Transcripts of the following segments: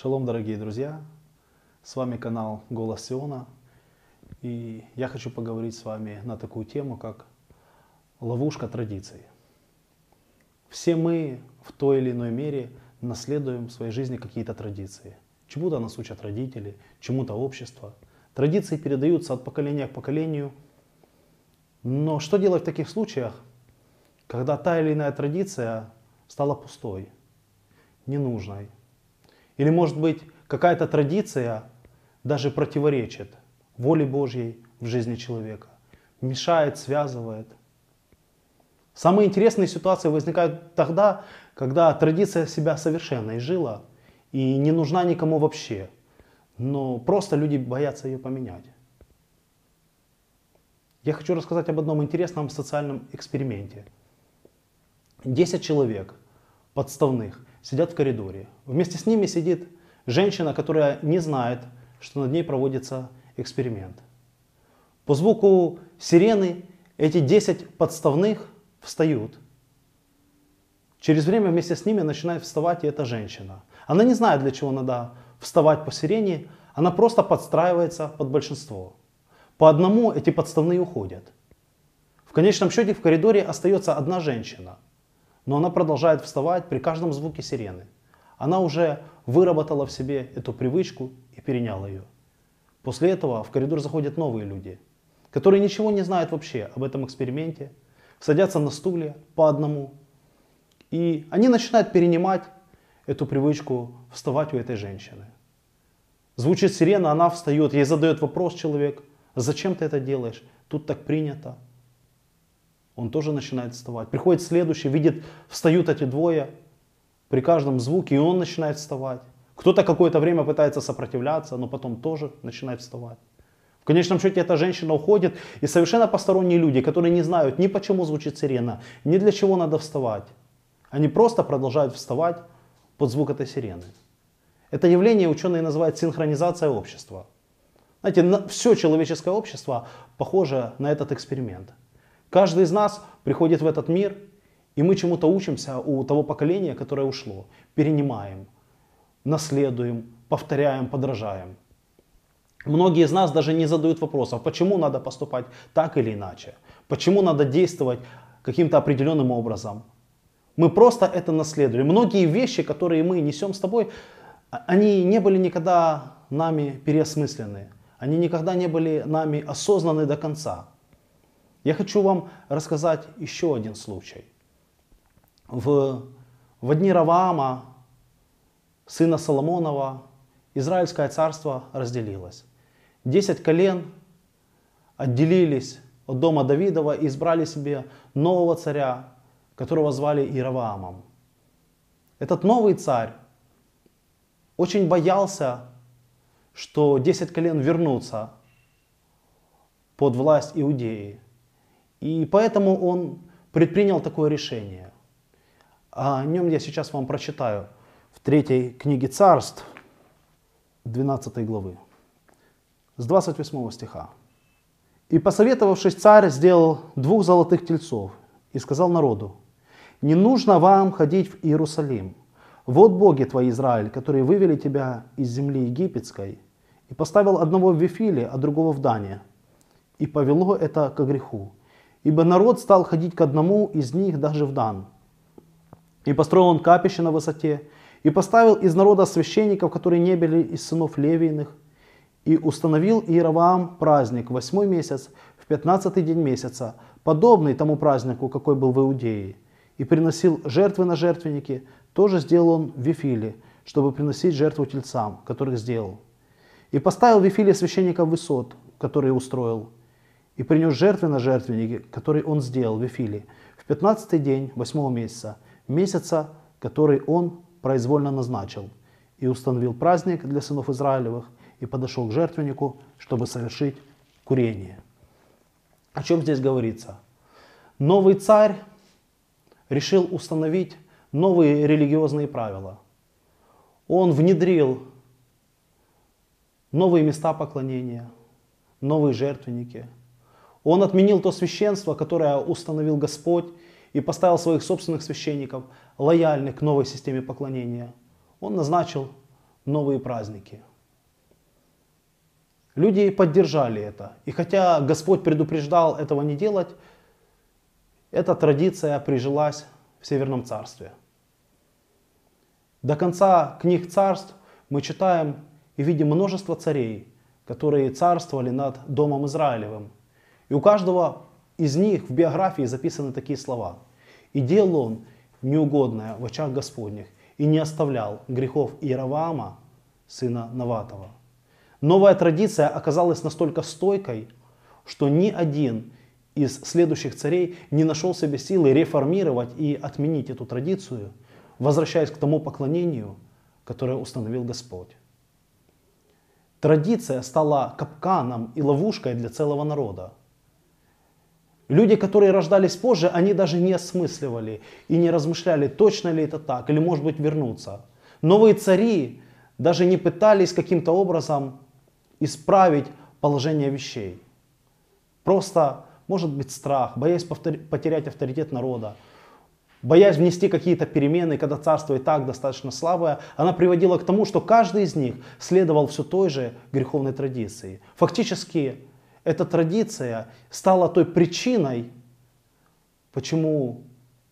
Шалом, дорогие друзья! С вами канал Голос Сиона. И я хочу поговорить с вами на такую тему, как ловушка традиций. Все мы в той или иной мере наследуем в своей жизни какие-то традиции. Чему-то нас учат родители, чему-то общество. Традиции передаются от поколения к поколению. Но что делать в таких случаях, когда та или иная традиция стала пустой, ненужной, или может быть какая-то традиция даже противоречит воле Божьей в жизни человека, мешает, связывает. Самые интересные ситуации возникают тогда, когда традиция себя совершенно изжила и не нужна никому вообще, но просто люди боятся ее поменять. Я хочу рассказать об одном интересном социальном эксперименте. Десять человек подставных сидят в коридоре. Вместе с ними сидит женщина, которая не знает, что над ней проводится эксперимент. По звуку сирены эти 10 подставных встают. Через время вместе с ними начинает вставать и эта женщина. Она не знает, для чего надо вставать по сирене, она просто подстраивается под большинство. По одному эти подставные уходят. В конечном счете в коридоре остается одна женщина – но она продолжает вставать при каждом звуке сирены. Она уже выработала в себе эту привычку и переняла ее. После этого в коридор заходят новые люди, которые ничего не знают вообще об этом эксперименте, садятся на стулья по одному, и они начинают перенимать эту привычку вставать у этой женщины. Звучит сирена, она встает, ей задает вопрос человек, зачем ты это делаешь? Тут так принято он тоже начинает вставать. Приходит следующий, видит, встают эти двое при каждом звуке, и он начинает вставать. Кто-то какое-то время пытается сопротивляться, но потом тоже начинает вставать. В конечном счете эта женщина уходит, и совершенно посторонние люди, которые не знают ни почему звучит сирена, ни для чего надо вставать, они просто продолжают вставать под звук этой сирены. Это явление ученые называют синхронизация общества. Знаете, все человеческое общество похоже на этот эксперимент. Каждый из нас приходит в этот мир, и мы чему-то учимся у того поколения, которое ушло. Перенимаем, наследуем, повторяем, подражаем. Многие из нас даже не задают вопросов, почему надо поступать так или иначе, почему надо действовать каким-то определенным образом. Мы просто это наследуем. Многие вещи, которые мы несем с тобой, а, они не были никогда нами переосмыслены. Они никогда не были нами осознаны до конца. Я хочу вам рассказать еще один случай. В, в дни Раваама, сына Соломонова, Израильское царство разделилось. Десять колен отделились от дома Давидова и избрали себе нового царя, которого звали Ираваамом. Этот новый царь очень боялся, что десять колен вернутся под власть Иудеи. И поэтому он предпринял такое решение. О нем я сейчас вам прочитаю в третьей книге царств, 12 главы, с 28 стиха. «И посоветовавшись, царь сделал двух золотых тельцов и сказал народу, не нужно вам ходить в Иерусалим. Вот боги твои, Израиль, которые вывели тебя из земли египетской, и поставил одного в Вифиле, а другого в Дане. И повело это к греху ибо народ стал ходить к одному из них даже в Дан. И построил он капище на высоте, и поставил из народа священников, которые не были из сынов Левийных, и установил Иераваам праздник, восьмой месяц, в пятнадцатый день месяца, подобный тому празднику, какой был в Иудее, и приносил жертвы на жертвенники, тоже сделал он в Вифиле, чтобы приносить жертву тельцам, которых сделал. И поставил в Вифиле священников высот, которые устроил, и принес жертвы на жертвеннике, который он сделал в Эфиле, в 15 день восьмого месяца, месяца, который он произвольно назначил, и установил праздник для сынов Израилевых, и подошел к жертвеннику, чтобы совершить курение. О чем здесь говорится? Новый царь решил установить новые религиозные правила. Он внедрил новые места поклонения, новые жертвенники – он отменил то священство, которое установил Господь, и поставил своих собственных священников, лояльных к новой системе поклонения. Он назначил новые праздники. Люди поддержали это. И хотя Господь предупреждал этого не делать, эта традиция прижилась в Северном Царстве. До конца книг царств мы читаем и видим множество царей, которые царствовали над Домом Израилевым. И у каждого из них в биографии записаны такие слова. «И делал он неугодное в очах Господних, и не оставлял грехов Иераваама, сына Наватова». Новая традиция оказалась настолько стойкой, что ни один из следующих царей не нашел себе силы реформировать и отменить эту традицию, возвращаясь к тому поклонению, которое установил Господь. Традиция стала капканом и ловушкой для целого народа. Люди, которые рождались позже, они даже не осмысливали и не размышляли, точно ли это так, или может быть вернуться. Новые цари даже не пытались каким-то образом исправить положение вещей. Просто, может быть, страх, боясь потерять авторитет народа, боясь внести какие-то перемены, когда царство и так достаточно слабое, она приводила к тому, что каждый из них следовал все той же греховной традиции. Фактически эта традиция стала той причиной, почему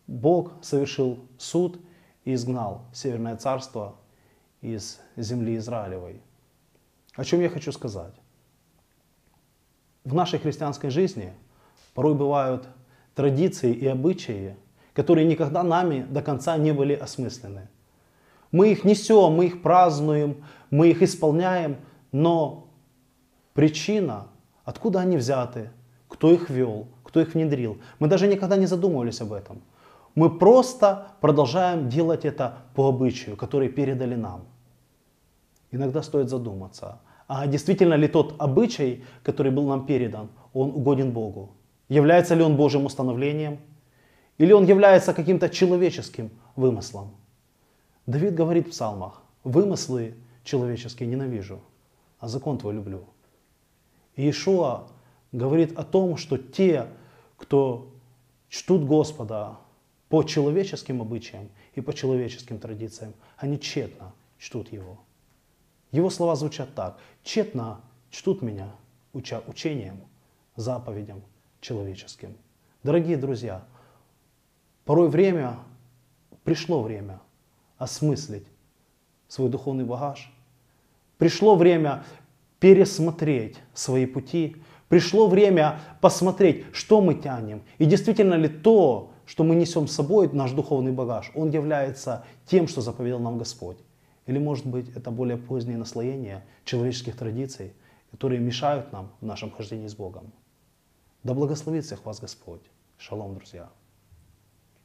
Бог совершил суд и изгнал Северное Царство из земли Израилевой. О чем я хочу сказать? В нашей христианской жизни порой бывают традиции и обычаи, которые никогда нами до конца не были осмыслены. Мы их несем, мы их празднуем, мы их исполняем, но причина Откуда они взяты? Кто их вел? Кто их внедрил? Мы даже никогда не задумывались об этом. Мы просто продолжаем делать это по обычаю, который передали нам. Иногда стоит задуматься, а действительно ли тот обычай, который был нам передан, он угоден Богу? Является ли он Божьим установлением? Или он является каким-то человеческим вымыслом? Давид говорит в псалмах, вымыслы человеческие ненавижу, а закон твой люблю. Иешуа говорит о том, что те, кто чтут Господа по человеческим обычаям и по человеческим традициям, они тщетно чтут Его. Его слова звучат так. Тщетно чтут меня, уча учением, заповедям человеческим. Дорогие друзья, порой время, пришло время осмыслить свой духовный багаж. Пришло время пересмотреть свои пути. Пришло время посмотреть, что мы тянем. И действительно ли то, что мы несем с собой, наш духовный багаж, он является тем, что заповедал нам Господь. Или может быть это более позднее наслоение человеческих традиций, которые мешают нам в нашем хождении с Богом. Да благословит всех вас Господь. Шалом, друзья.